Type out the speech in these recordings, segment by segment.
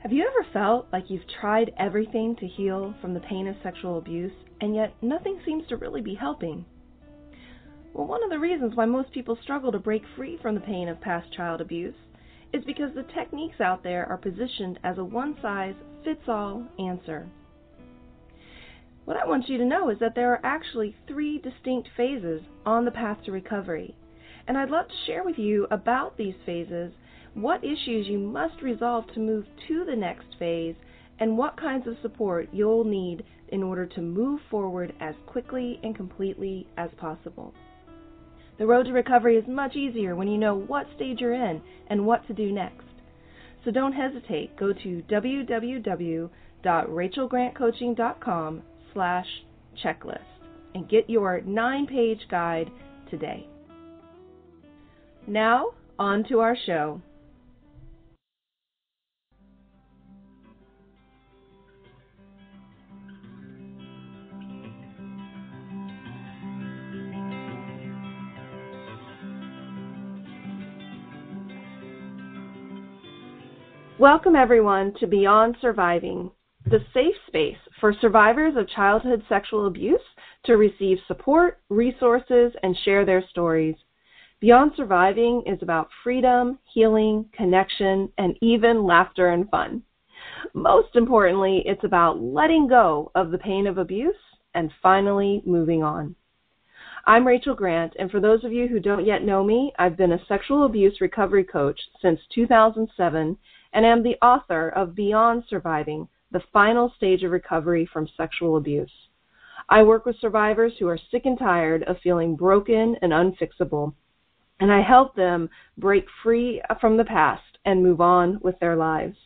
Have you ever felt like you've tried everything to heal from the pain of sexual abuse, and yet nothing seems to really be helping? Well, one of the reasons why most people struggle to break free from the pain of past child abuse is because the techniques out there are positioned as a one size fits all answer. What I want you to know is that there are actually three distinct phases on the path to recovery. And I'd love to share with you about these phases, what issues you must resolve to move to the next phase, and what kinds of support you'll need in order to move forward as quickly and completely as possible. The road to recovery is much easier when you know what stage you're in and what to do next. So don't hesitate. Go to www.rachelgrantcoaching.com slash checklist and get your nine-page guide today. Now, on to our show. Welcome, everyone, to Beyond Surviving, the safe space for survivors of childhood sexual abuse to receive support, resources, and share their stories. Beyond Surviving is about freedom, healing, connection, and even laughter and fun. Most importantly, it's about letting go of the pain of abuse and finally moving on. I'm Rachel Grant, and for those of you who don't yet know me, I've been a sexual abuse recovery coach since 2007 and am the author of Beyond Surviving The Final Stage of Recovery from Sexual Abuse. I work with survivors who are sick and tired of feeling broken and unfixable, and I help them break free from the past and move on with their lives.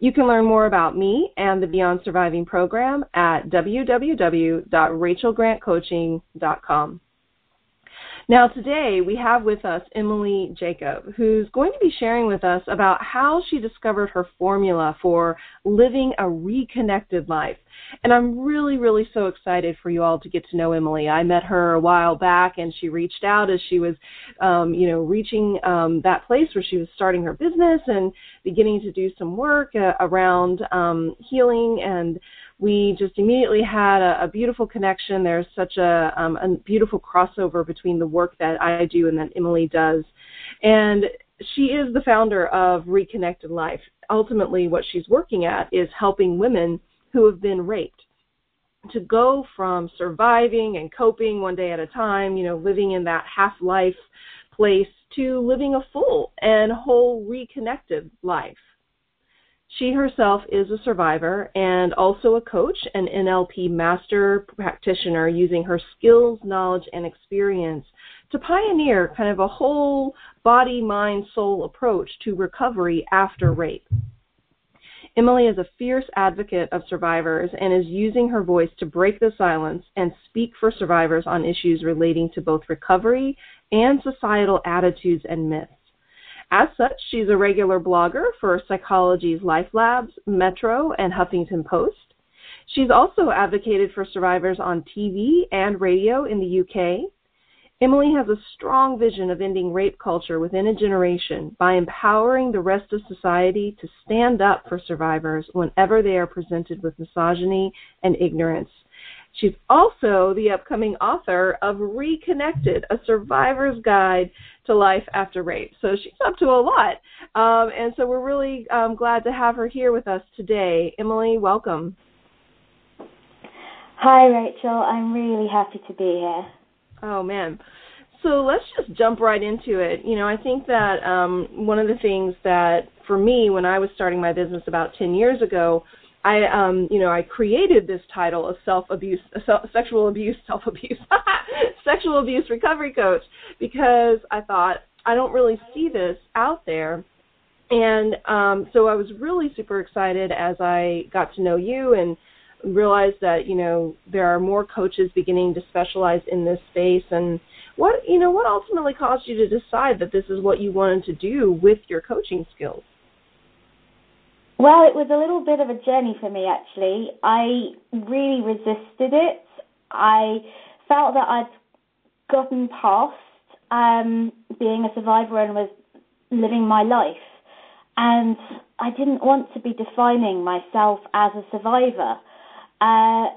You can learn more about me and the Beyond Surviving program at www.rachelgrantcoaching.com. Now, today we have with us Emily Jacob, who's going to be sharing with us about how she discovered her formula for living a reconnected life. And I'm really, really so excited for you all to get to know Emily. I met her a while back, and she reached out as she was, um, you know, reaching um, that place where she was starting her business and beginning to do some work uh, around um, healing and we just immediately had a, a beautiful connection. There's such a, um, a beautiful crossover between the work that I do and that Emily does. And she is the founder of Reconnected Life. Ultimately, what she's working at is helping women who have been raped to go from surviving and coping one day at a time, you know, living in that half life place to living a full and whole reconnected life. She herself is a survivor and also a coach, an NLP master practitioner, using her skills, knowledge, and experience to pioneer kind of a whole body, mind, soul approach to recovery after rape. Emily is a fierce advocate of survivors and is using her voice to break the silence and speak for survivors on issues relating to both recovery and societal attitudes and myths. As such, she's a regular blogger for Psychologies Life Labs, Metro, and Huffington Post. She's also advocated for survivors on TV and radio in the UK Emily has a strong vision of ending rape culture within a generation by empowering the rest of society to stand up for survivors whenever they are presented with misogyny and ignorance. She's also the upcoming author of Reconnected, a survivor's guide to life after rape. So she's up to a lot. Um, and so we're really um, glad to have her here with us today. Emily, welcome. Hi, Rachel. I'm really happy to be here. Oh man. So let's just jump right into it. You know, I think that um, one of the things that for me when I was starting my business about 10 years ago, I um, you know, I created this title of self-abuse sexual abuse self-abuse sexual abuse recovery coach because I thought I don't really see this out there. And um, so I was really super excited as I got to know you and realized that you know there are more coaches beginning to specialize in this space and what you know what ultimately caused you to decide that this is what you wanted to do with your coaching skills well it was a little bit of a journey for me actually i really resisted it i felt that i'd gotten past um being a survivor and was living my life and I didn't want to be defining myself as a survivor. Uh,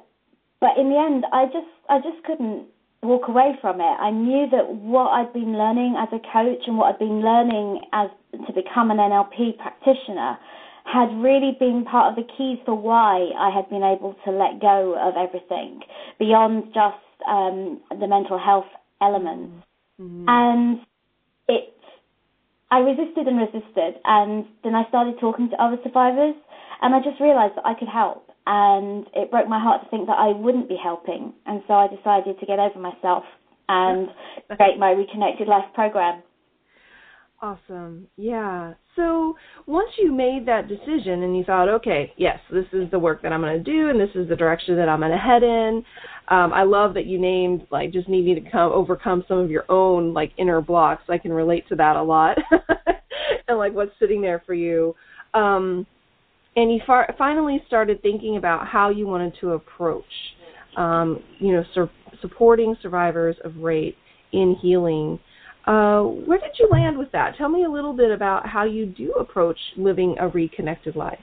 but in the end, I just I just couldn't walk away from it. I knew that what I'd been learning as a coach and what I'd been learning as to become an NLP practitioner had really been part of the keys for why I had been able to let go of everything beyond just um, the mental health elements. Mm-hmm. And it, I resisted and resisted, and then I started talking to other survivors, and I just realised that I could help and it broke my heart to think that I wouldn't be helping. And so I decided to get over myself and create my Reconnected Life program. Awesome. Yeah. So once you made that decision and you thought, okay, yes, this is the work that I'm going to do, and this is the direction that I'm going to head in. Um, I love that you named like just needing to come overcome some of your own like inner blocks. I can relate to that a lot, and like what's sitting there for you. Um, and you far, finally started thinking about how you wanted to approach, um, you know, sur- supporting survivors of rape in healing. Uh, where did you land with that? Tell me a little bit about how you do approach living a reconnected life.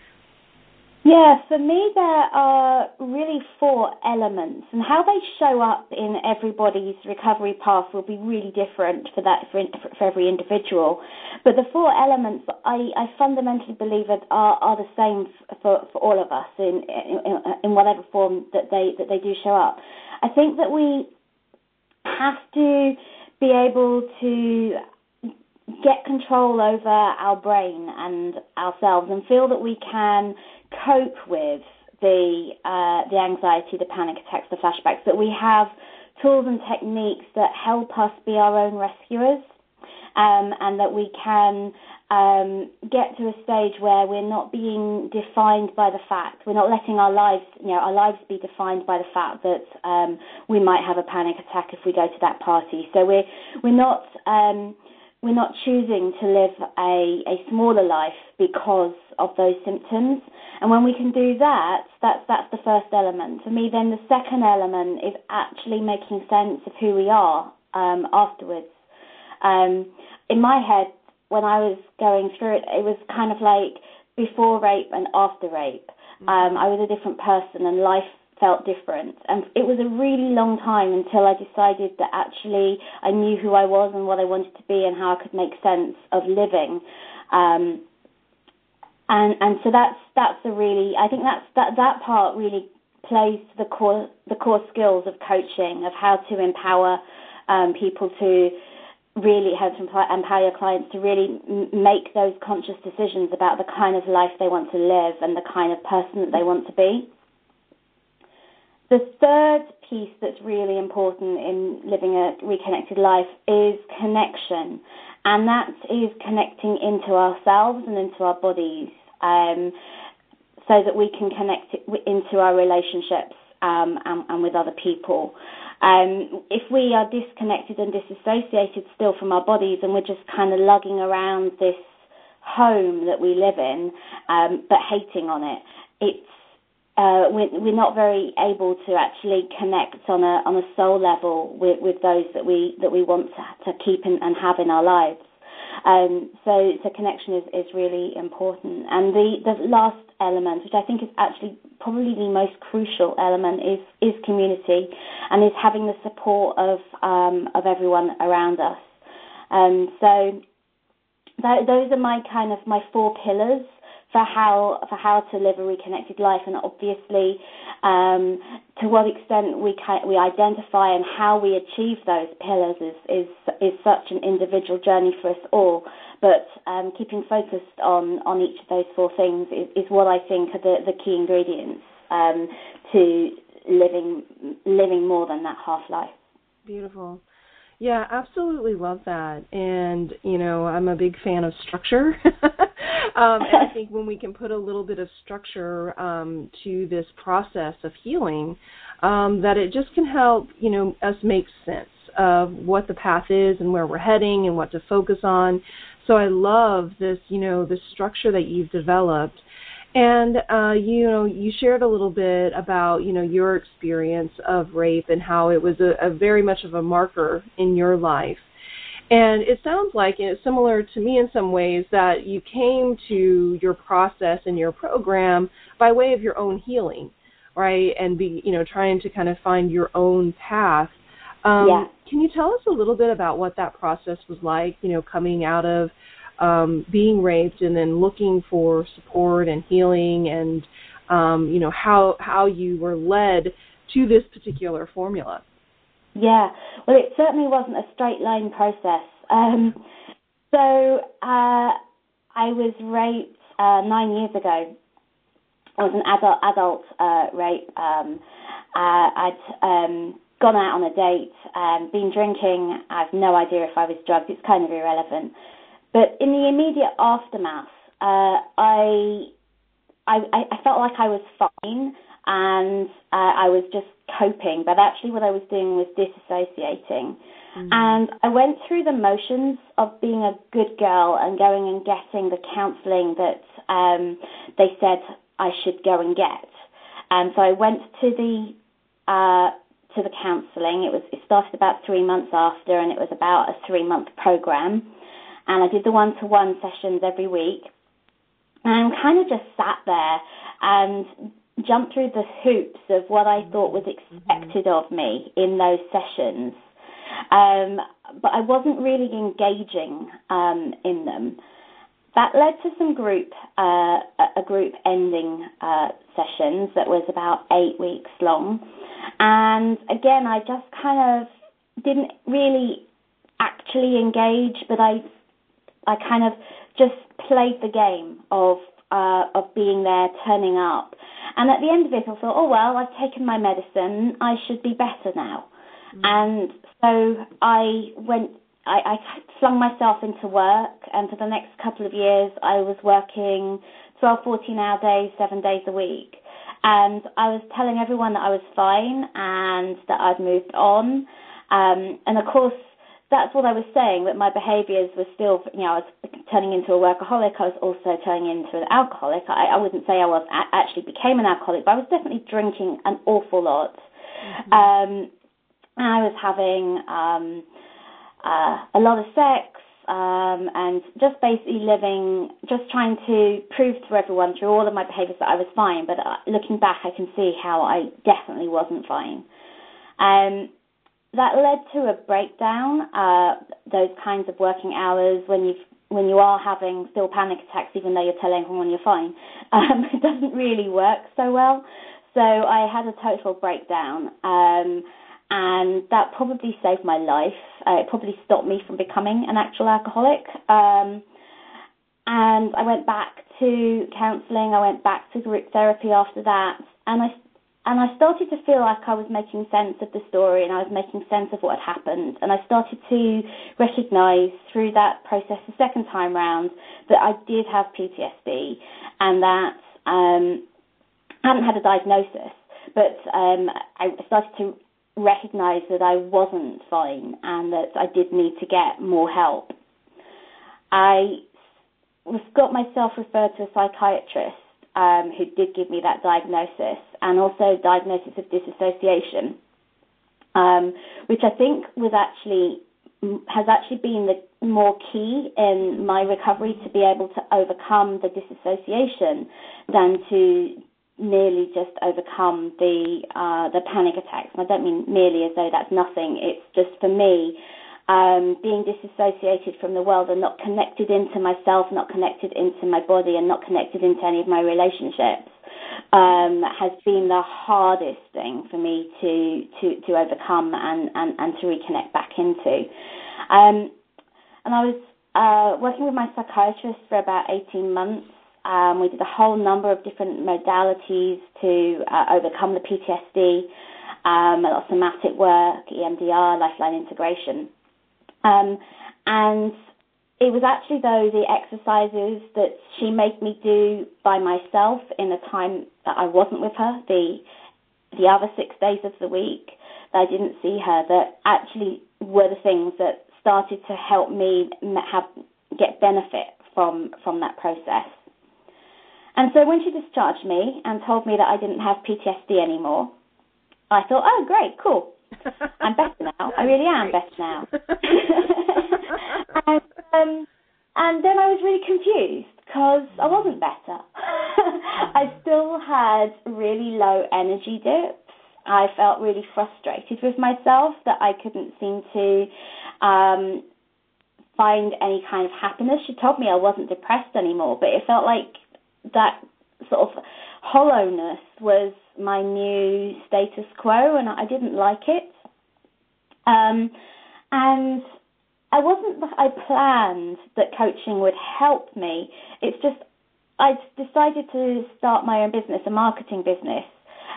Yeah, for me, there are really four elements, and how they show up in everybody's recovery path will be really different for that for, for every individual. But the four elements, I, I fundamentally believe are, are the same for, for all of us in, in in whatever form that they that they do show up. I think that we have to be able to get control over our brain and ourselves and feel that we can cope with the uh, the anxiety, the panic attacks, the flashbacks. That we have tools and techniques that help us be our own rescuers, um, and that we can um, get to a stage where we're not being defined by the fact we're not letting our lives, you know, our lives be defined by the fact that um, we might have a panic attack if we go to that party. So we're we're not um, we're not choosing to live a, a smaller life because of those symptoms. And when we can do that, that's that's the first element. For me, then the second element is actually making sense of who we are um, afterwards. Um, in my head, when I was going through it, it was kind of like before rape and after rape. Mm-hmm. Um, I was a different person, and life felt different. And it was a really long time until I decided that actually I knew who I was and what I wanted to be and how I could make sense of living. Um, and and so that's that's a really I think that's that that part really plays to the core the core skills of coaching of how to empower um, people to really help empower your clients to really make those conscious decisions about the kind of life they want to live and the kind of person that they want to be. The third piece that's really important in living a reconnected life is connection, and that is connecting into ourselves and into our bodies, um, so that we can connect into our relationships um, and, and with other people. Um, if we are disconnected and disassociated still from our bodies and we're just kind of lugging around this home that we live in, um, but hating on it, it's uh, we're, we're not very able to actually connect on a on a soul level with, with those that we that we want to, to keep in, and have in our lives. Um, so, so connection is, is really important. And the, the last element, which I think is actually probably the most crucial element, is, is community and is having the support of, um, of everyone around us. Um, so that, those are my kind of my four pillars for how for how to live a reconnected life, and obviously um, to what extent we can, we identify and how we achieve those pillars is is is such an individual journey for us all. But um, keeping focused on on each of those four things is, is what I think are the, the key ingredients um, to living living more than that half life. Beautiful. Yeah, absolutely love that. And, you know, I'm a big fan of structure. um, and I think when we can put a little bit of structure um, to this process of healing, um, that it just can help, you know, us make sense of what the path is and where we're heading and what to focus on. So I love this, you know, this structure that you've developed and uh, you know, you shared a little bit about you know your experience of rape and how it was a, a very much of a marker in your life. And it sounds like it's similar to me in some ways that you came to your process and your program by way of your own healing, right? And be you know trying to kind of find your own path. Um, yeah. Can you tell us a little bit about what that process was like? You know, coming out of um, being raped and then looking for support and healing and um, you know how how you were led to this particular formula. Yeah, well, it certainly wasn't a straight line process. Um, so uh, I was raped uh, nine years ago. I was an adult adult uh, rape. Um, uh, I'd um, gone out on a date, um, been drinking. I've no idea if I was drugged. It's kind of irrelevant. But in the immediate aftermath, uh, I, I I felt like I was fine and uh, I was just coping, but actually what I was doing was disassociating. Mm-hmm. And I went through the motions of being a good girl and going and getting the counselling that um, they said I should go and get. And so I went to the uh, to the counselling. It was it started about three months after, and it was about a three month program and I did the one to one sessions every week. And kind of just sat there and jumped through the hoops of what I thought was expected of me in those sessions. Um, but I wasn't really engaging um, in them. That led to some group, uh, a group ending uh, sessions that was about eight weeks long. And again, I just kind of didn't really actually engage, but I I kind of just played the game of uh, of being there, turning up, and at the end of it, I thought, oh well, I've taken my medicine, I should be better now, mm. and so I went. I, I flung myself into work, and for the next couple of years, I was working 12, 14 hour days, seven days a week. And I was telling everyone that I was fine and that I'd moved on. Um, and of course, that's what I was saying, that my behaviours were still, you know, I was turning into a workaholic. I was also turning into an alcoholic. I, I wouldn't say I was a- actually became an alcoholic, but I was definitely drinking an awful lot. Mm-hmm. Um, and I was having um, uh, a lot of sex um, and just basically living, just trying to prove to everyone through all of my behaviours that I was fine. But uh, looking back, I can see how I definitely wasn't fine. Um, that led to a breakdown. Uh, those kinds of working hours when you when you are having still panic attacks, even though you're telling everyone you're fine, um, it doesn't really work so well. So I had a total breakdown, um, and that probably saved my life. Uh, it probably stopped me from becoming an actual alcoholic. Um, and I went back to counselling. I went back to group therapy after that, and I and I started to feel like I was making sense of the story and I was making sense of what had happened. And I started to recognise through that process the second time round that I did have PTSD and that um, I hadn't had a diagnosis, but um, I started to recognise that I wasn't fine and that I did need to get more help. I got myself referred to a psychiatrist um, who did give me that diagnosis and also diagnosis of dissociation, um, which I think was actually has actually been the more key in my recovery to be able to overcome the dissociation than to merely just overcome the uh, the panic attacks. And I don't mean merely as though that's nothing. It's just for me um, being disassociated from the world and not connected into myself, not connected into my body, and not connected into any of my relationships um, has been the hardest thing for me to to, to overcome and, and, and to reconnect back into. Um, and I was uh, working with my psychiatrist for about 18 months. Um, we did a whole number of different modalities to uh, overcome the PTSD, um, a lot of somatic work, EMDR, lifeline integration. Um, and it was actually though the exercises that she made me do by myself in the time that I wasn't with her, the the other six days of the week that I didn't see her, that actually were the things that started to help me have get benefit from from that process. And so when she discharged me and told me that I didn't have PTSD anymore, I thought, oh great, cool. I'm better now. I really am better now. and, um, and then I was really confused because I wasn't better. I still had really low energy dips. I felt really frustrated with myself that I couldn't seem to um, find any kind of happiness. She told me I wasn't depressed anymore, but it felt like that sort of hollowness was my new status quo, and I didn't like it. Um, and I wasn't. That I planned that coaching would help me. It's just I decided to start my own business, a marketing business,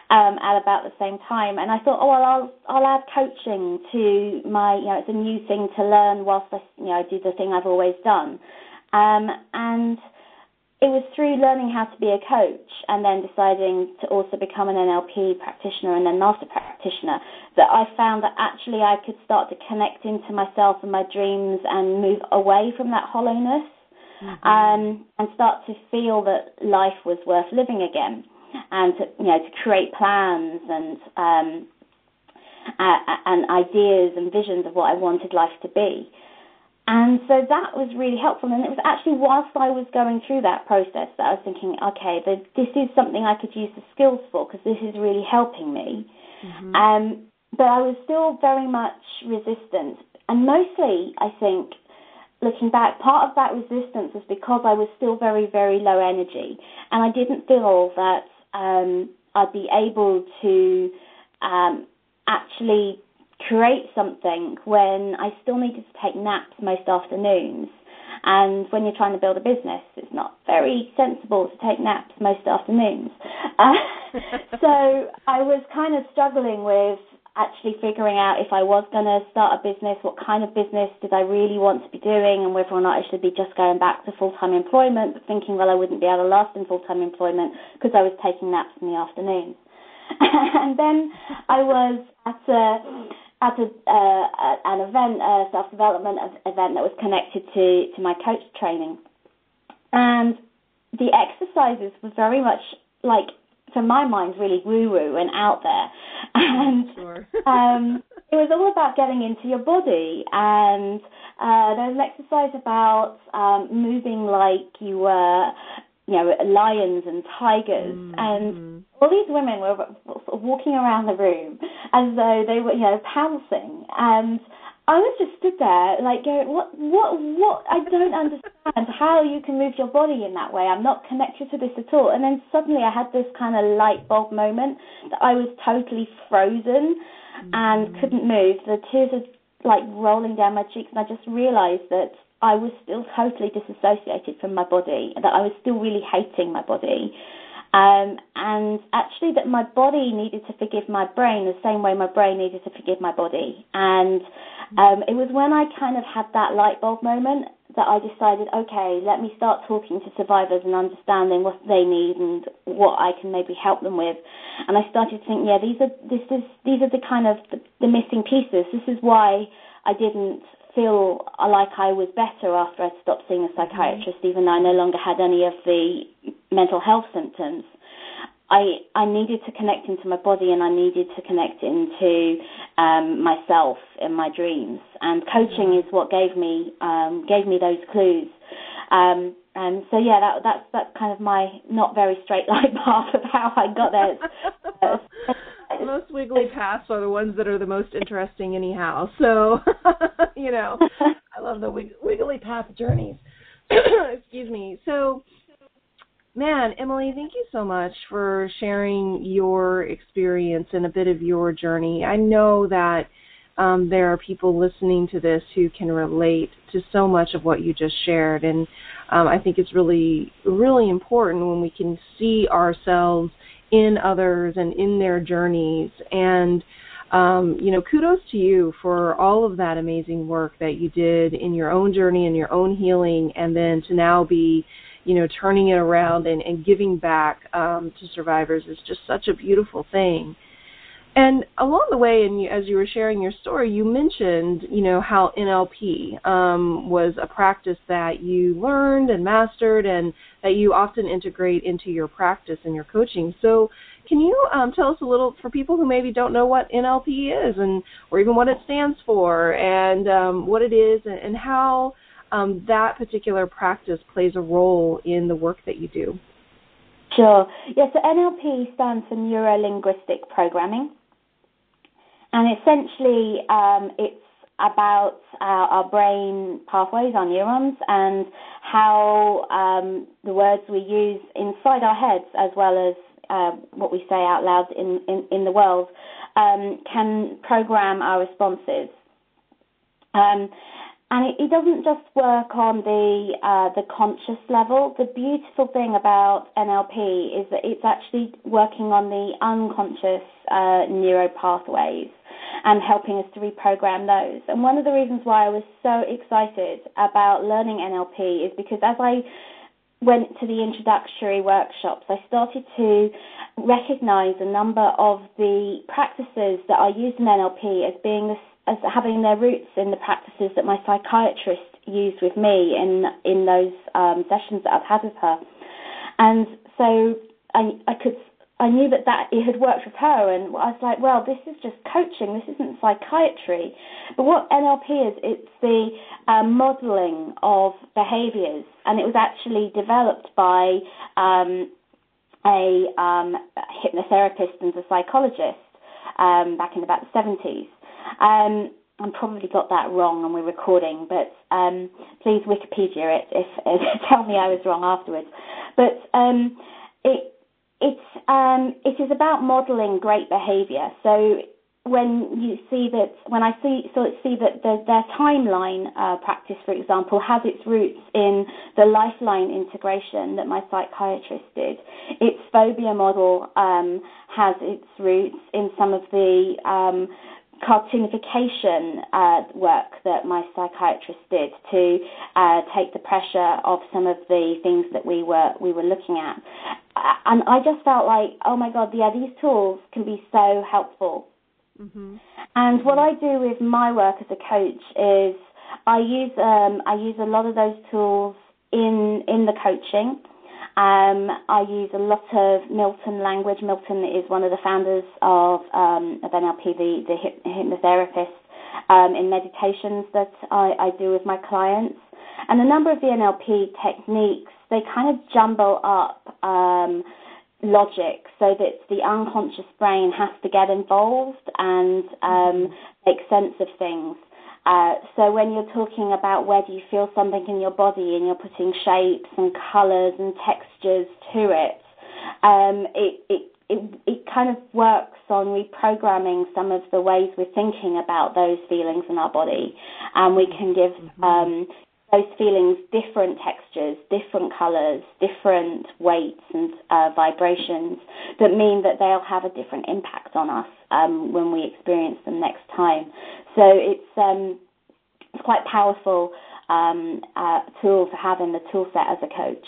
um, at about the same time. And I thought, oh well, I'll I'll add coaching to my. You know, it's a new thing to learn whilst I you know I do the thing I've always done. Um, and it was through learning how to be a coach and then deciding to also become an NLP practitioner and then master practitioner that I found that actually I could start to connect into myself and my dreams and move away from that hollowness mm-hmm. um, and start to feel that life was worth living again and to, you know to create plans and um, uh, and ideas and visions of what I wanted life to be. And so that was really helpful. And it was actually whilst I was going through that process that I was thinking, okay, this is something I could use the skills for because this is really helping me. Mm-hmm. Um, but I was still very much resistant. And mostly, I think, looking back, part of that resistance was because I was still very, very low energy. And I didn't feel that um, I'd be able to um, actually create something when I still needed to take naps most afternoons. And when you're trying to build a business, it's not very sensible to take naps most afternoons. Uh, so I was kind of struggling with actually figuring out if I was going to start a business, what kind of business did I really want to be doing, and whether or not I should be just going back to full time employment, but thinking, well, I wouldn't be able to last in full time employment because I was taking naps in the afternoons. and then I was at a at a, uh, an event, a self development event that was connected to, to my coach training. And the exercises were very much like, to my mind, really woo woo and out there. And sure. um, it was all about getting into your body. And uh, there was an exercise about um, moving like you were you know, lions and tigers, mm-hmm. and all these women were walking around the room as though they were, you know, pouncing, and I was just stood there, like going, what, what, what? I don't understand how you can move your body in that way. I'm not connected to this at all. And then suddenly I had this kind of light bulb moment that I was totally frozen. mm-hmm. and couldn't move. The tears are like rolling down my cheeks, and I just realised that I was still totally disassociated from my body, that I was still really hating my body. Um, and actually, that my body needed to forgive my brain the same way my brain needed to forgive my body. And um, it was when I kind of had that light bulb moment that I decided, okay, let me start talking to survivors and understanding what they need and what I can maybe help them with. And I started to think, yeah, these are this is these are the kind of the, the missing pieces. This is why I didn't feel like I was better after I'd stopped seeing a psychiatrist, even though I no longer had any of the mental health symptoms. I I needed to connect into my body and I needed to connect into um, myself in my dreams. And coaching is what gave me um, gave me those clues. Um, and so yeah, that that's that's kind of my not very straight line path of how I got there. most wiggly paths are the ones that are the most interesting anyhow. So you know, I love the wig- wiggly path journeys. Excuse me. So Man, Emily, thank you so much for sharing your experience and a bit of your journey. I know that um, there are people listening to this who can relate to so much of what you just shared, and um, I think it's really, really important when we can see ourselves in others and in their journeys. And um, you know, kudos to you for all of that amazing work that you did in your own journey and your own healing, and then to now be you know, turning it around and, and giving back um, to survivors is just such a beautiful thing. And along the way, and as you were sharing your story, you mentioned, you know, how NLP um, was a practice that you learned and mastered, and that you often integrate into your practice and your coaching. So, can you um, tell us a little for people who maybe don't know what NLP is, and or even what it stands for, and um, what it is, and, and how um, that particular practice plays a role in the work that you do. Sure. Yes, so NLP stands for Neuro Linguistic Programming. And essentially, um, it's about our, our, brain pathways, our neurons, and how um, the words we use inside our heads, as well as uh, what we say out loud in, in, in the world, um, can program our responses. Um, and it, it, doesn't just work on the uh, the conscious level. The beautiful thing about NLP is that it's actually working on the unconscious uh, neuro pathways and helping us to reprogram those. And one of the reasons why I was so excited about learning NLP is because as I went to the introductory workshops, I started to recognize a number of the practices that are used in NLP as being the as having their roots in the practices that my psychiatrist used with me in in those um, sessions that I've had with her, and so I I could I knew that that it had worked with her, and I was like, well, this is just coaching. This isn't psychiatry. But what NLP is, it's the um, modelling of behaviours, and it was actually developed by um, a um, hypnotherapist and a psychologist um, back in about the 70s. Um, I probably got that wrong and we're recording, but um, please Wikipedia it if, if tell me I was wrong afterwards. But um, it it's um, it is about modelling great behaviour. So when you see that when I see so see that the, their timeline uh, practice, for example, has its roots in the lifeline integration that my psychiatrist did. Its phobia model um, has its roots in some of the um, cartoonification uh, work that my psychiatrist did to uh, take the pressure of some of the things that we were we were looking at, uh, and I just felt like, oh my god, yeah, these tools can be so helpful. Mm-hmm. And what I do with my work as a coach is I use um, I use a lot of those tools in in the coaching. Um, I use a lot of Milton language. Milton is one of the founders of, um, of NLP, the, the hypnotherapist, um, in meditations that I, I do with my clients. And a number of the NLP techniques, they kind of jumble up um, logic so that the unconscious brain has to get involved and um, make sense of things. Uh, so when you're talking about where do you feel something in your body and you're putting shapes and colours and textures to it, um, it, it it, it kind of works on reprogramming some of the ways we're thinking about those feelings in our body, and we can give mm-hmm. um, those feelings different textures, different colours, different weights and uh, vibrations that mean that they'll have a different impact on us um, when we experience them next time. So it's um, it's quite powerful um, uh, tool to have in the tool set as a coach.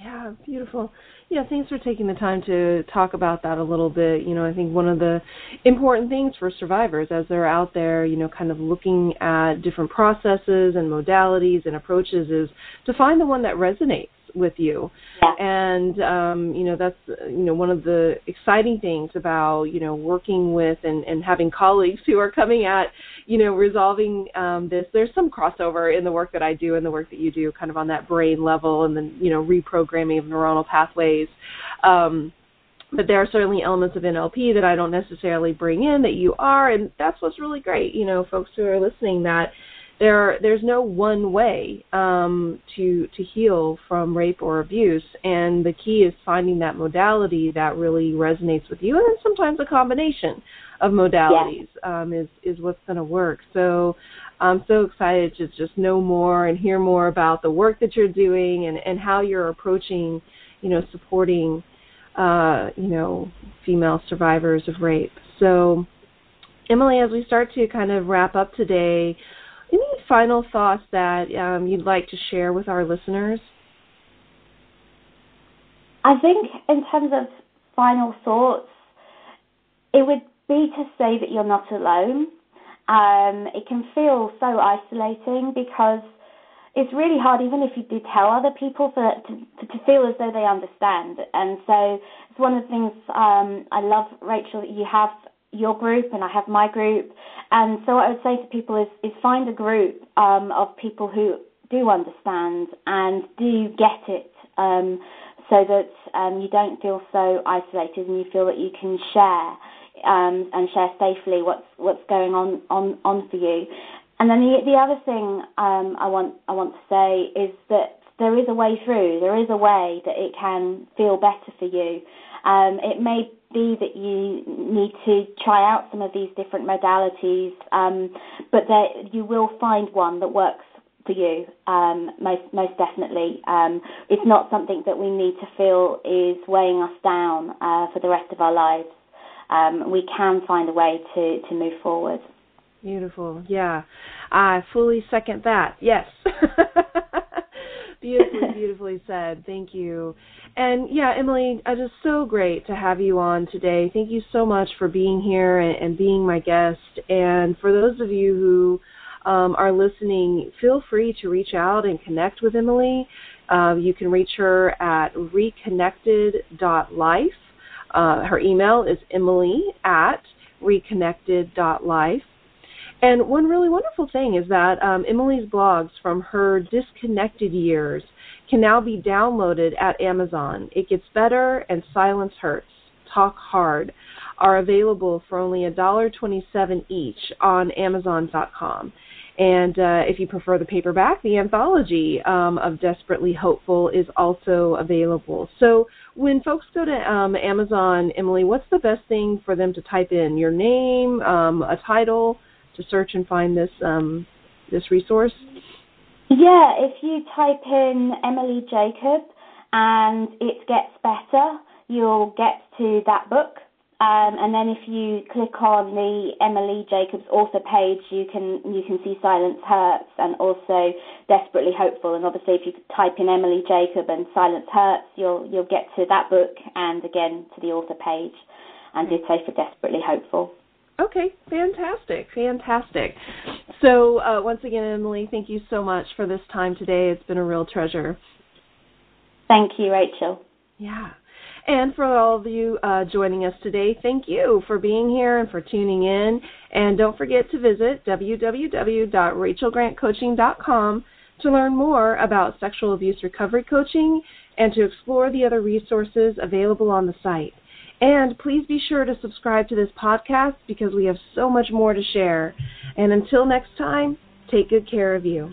Yeah, beautiful. Yeah, thanks for taking the time to talk about that a little bit. You know, I think one of the important things for survivors as they're out there, you know, kind of looking at different processes and modalities and approaches is to find the one that resonates with you. Yeah. And um, you know, that's you know one of the exciting things about you know working with and, and having colleagues who are coming at you know resolving um, this. There's some crossover in the work that I do and the work that you do, kind of on that brain level, and then you know reprogramming of neuronal pathways. Um, but there are certainly elements of NLP that I don't necessarily bring in that you are, and that's what's really great. You know, folks who are listening that there there's no one way um, to to heal from rape or abuse, and the key is finding that modality that really resonates with you, and then sometimes a combination of modalities um, is is what's going to work. So I'm so excited to just know more and hear more about the work that you're doing and and how you're approaching, you know, supporting, uh, you know, female survivors of rape. So. Emily, as we start to kind of wrap up today, final thoughts that um, you'd like to share with our listeners? I think, in terms of final thoughts, it would be to say that you're not alone. Um, it can feel so isolating because it's really hard, even if you do tell other people, for to, to feel as though they understand. And so it's one of the things um, I love, Rachel, that you have your group and I have my group. And so what I would say to people is, is find a group um, of people who do understand and do get it um, so that um, you don't feel so isolated and you feel that you can share um, and share safely what's what's going on, on, on for you. And then the, the other thing um, I want I want to say is that there is a way through. There is a way that it can feel better for you. Um, it may be that you need to try out some of these different modalities, um, but that you will find one that works for you um, most most definitely. Um, it's not something that we need to feel is weighing us down uh, for the rest of our lives. Um, we can find a way to, to move forward. Beautiful. Yeah. I fully second that. Yes. beautifully, beautifully said. Thank you. And yeah, Emily, it is so great to have you on today. Thank you so much for being here and, and being my guest. And for those of you who um, are listening, feel free to reach out and connect with Emily. Uh, you can reach her at reconnected.life. Uh, her email is emily at reconnected.life. And one really wonderful thing is that um, Emily's blogs from her disconnected years can now be downloaded at Amazon. It Gets Better and Silence Hurts, Talk Hard are available for only $1.27 each on Amazon.com. And uh, if you prefer the paperback, the anthology um, of Desperately Hopeful is also available. So when folks go to um, Amazon, Emily, what's the best thing for them to type in? Your name, um, a title, to search and find this um, this resource? Yeah, if you type in Emily Jacob and it gets better, you'll get to that book. Um, and then if you click on the Emily Jacobs author page, you can you can see Silence Hurts and also Desperately Hopeful. And obviously, if you type in Emily Jacob and Silence Hurts, you'll you'll get to that book and again to the author page, and ditto for Desperately Hopeful. Okay, fantastic, fantastic. So, uh, once again, Emily, thank you so much for this time today. It's been a real treasure. Thank you, Rachel. Yeah. And for all of you uh, joining us today, thank you for being here and for tuning in. And don't forget to visit www.rachelgrantcoaching.com to learn more about sexual abuse recovery coaching and to explore the other resources available on the site. And please be sure to subscribe to this podcast because we have so much more to share. And until next time, take good care of you.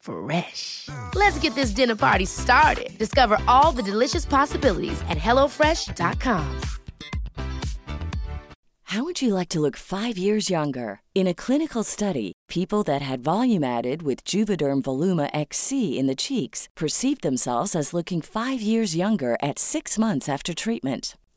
Fresh. Let's get this dinner party started. Discover all the delicious possibilities at hellofresh.com. How would you like to look five years younger? In a clinical study, people that had volume added with Juvederm Voluma XC in the cheeks perceived themselves as looking five years younger at six months after treatment.